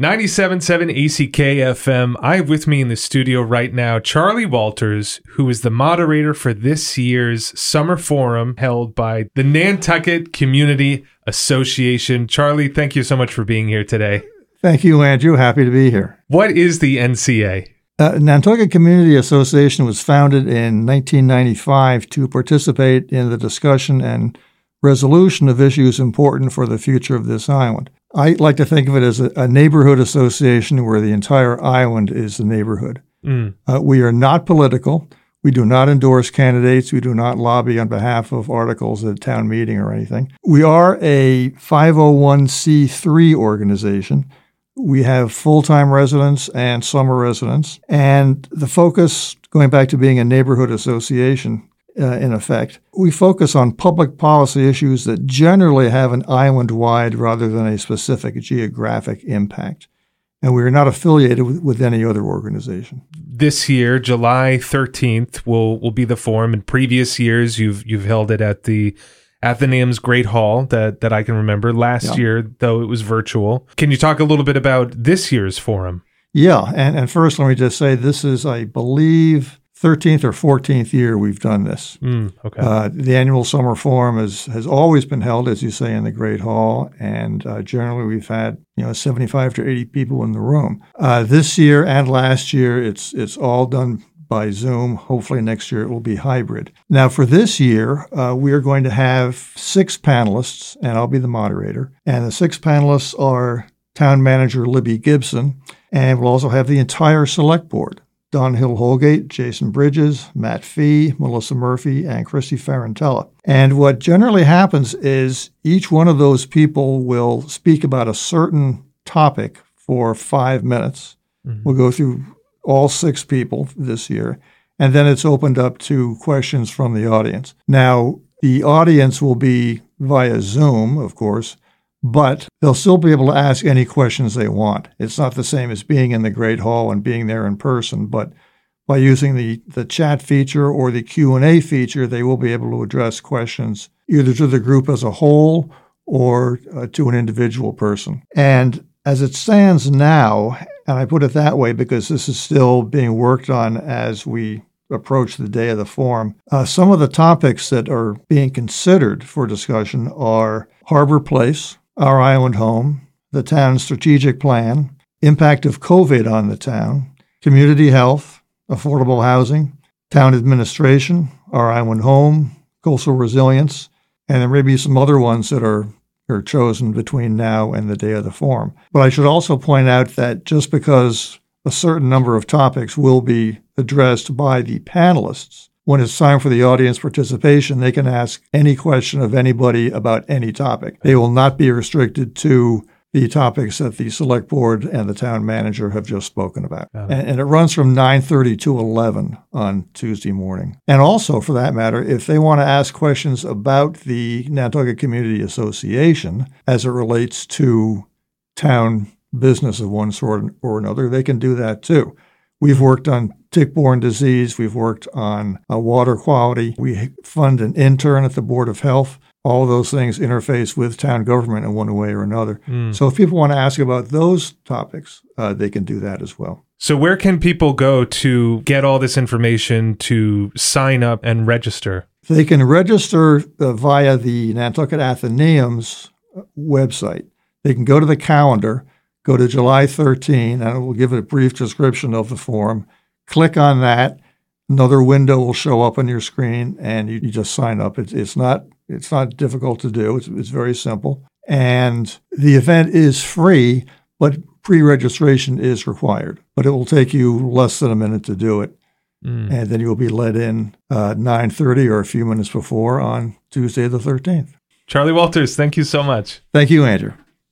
97.7 ACK FM. I have with me in the studio right now Charlie Walters, who is the moderator for this year's summer forum held by the Nantucket Community Association. Charlie, thank you so much for being here today. Thank you, Andrew. Happy to be here. What is the NCA? Uh, Nantucket Community Association was founded in 1995 to participate in the discussion and resolution of issues important for the future of this island. I like to think of it as a, a neighborhood association where the entire island is the neighborhood. Mm. Uh, we are not political. We do not endorse candidates. We do not lobby on behalf of articles at a town meeting or anything. We are a 501c3 organization. We have full time residents and summer residents. And the focus, going back to being a neighborhood association, uh, in effect. We focus on public policy issues that generally have an island wide rather than a specific geographic impact. And we are not affiliated with, with any other organization. This year, July 13th, will, will be the forum. In previous years, you've, you've held it at the Athenaeum's Great Hall that, that I can remember. Last yeah. year, though, it was virtual. Can you talk a little bit about this year's forum? Yeah. And, and first, let me just say this is, I believe, 13th or 14th year we've done this. Mm, okay. Uh, the annual summer forum is, has always been held, as you say, in the Great Hall, and uh, generally we've had you know 75 to 80 people in the room. Uh, this year and last year, it's it's all done by Zoom. Hopefully next year it will be hybrid. Now for this year, uh, we are going to have six panelists, and I'll be the moderator. And the six panelists are Town Manager Libby Gibson, and we'll also have the entire Select Board. Dawn Hill Holdgate, Jason Bridges, Matt Fee, Melissa Murphy, and Kristie Ferrantella. And what generally happens is each one of those people will speak about a certain topic for five minutes. Mm-hmm. We'll go through all six people this year, and then it's opened up to questions from the audience. Now, the audience will be via Zoom, of course, but they'll still be able to ask any questions they want. It's not the same as being in the Great Hall and being there in person, but by using the, the chat feature or the Q&A feature, they will be able to address questions either to the group as a whole or uh, to an individual person. And as it stands now, and I put it that way because this is still being worked on as we approach the day of the forum, uh, some of the topics that are being considered for discussion are Harbor Place, our island home, the town's strategic plan, impact of COVID on the town, community health, affordable housing, town administration, our island home, coastal resilience, and there may be some other ones that are, are chosen between now and the day of the forum. But I should also point out that just because a certain number of topics will be addressed by the panelists when it's time for the audience participation, they can ask any question of anybody about any topic. They will not be restricted to the topics that the select board and the town manager have just spoken about. And, and, it runs from 9:30 to 11 on Tuesday morning. And also for that matter, if they want to ask questions about the Nantucket Community Association as it relates to town business of one sort or another, they can do that too. We've worked on tick-borne disease. We've worked on uh, water quality. We fund an intern at the Board of Health. All those things interface with town government in one way or another. Mm. So if people want to ask about those topics, uh, they can do that as well. So where can people go to get all this information to sign up and register? They can register uh, via the Nantucket Athenaeum's uh, website. They can go to the calendar, go to July 13, and it will give a brief description of the form. click on that. Another window will show up on your screen, and you, you just sign up. It's, it's not it's not difficult to do. It's, it's very simple, and the event is free, but pre-registration is required. But it will take you less than a minute to do it, mm. and then you will be let in uh, nine thirty or a few minutes before on Tuesday the thirteenth. Charlie Walters, thank you so much. Thank you, Andrew.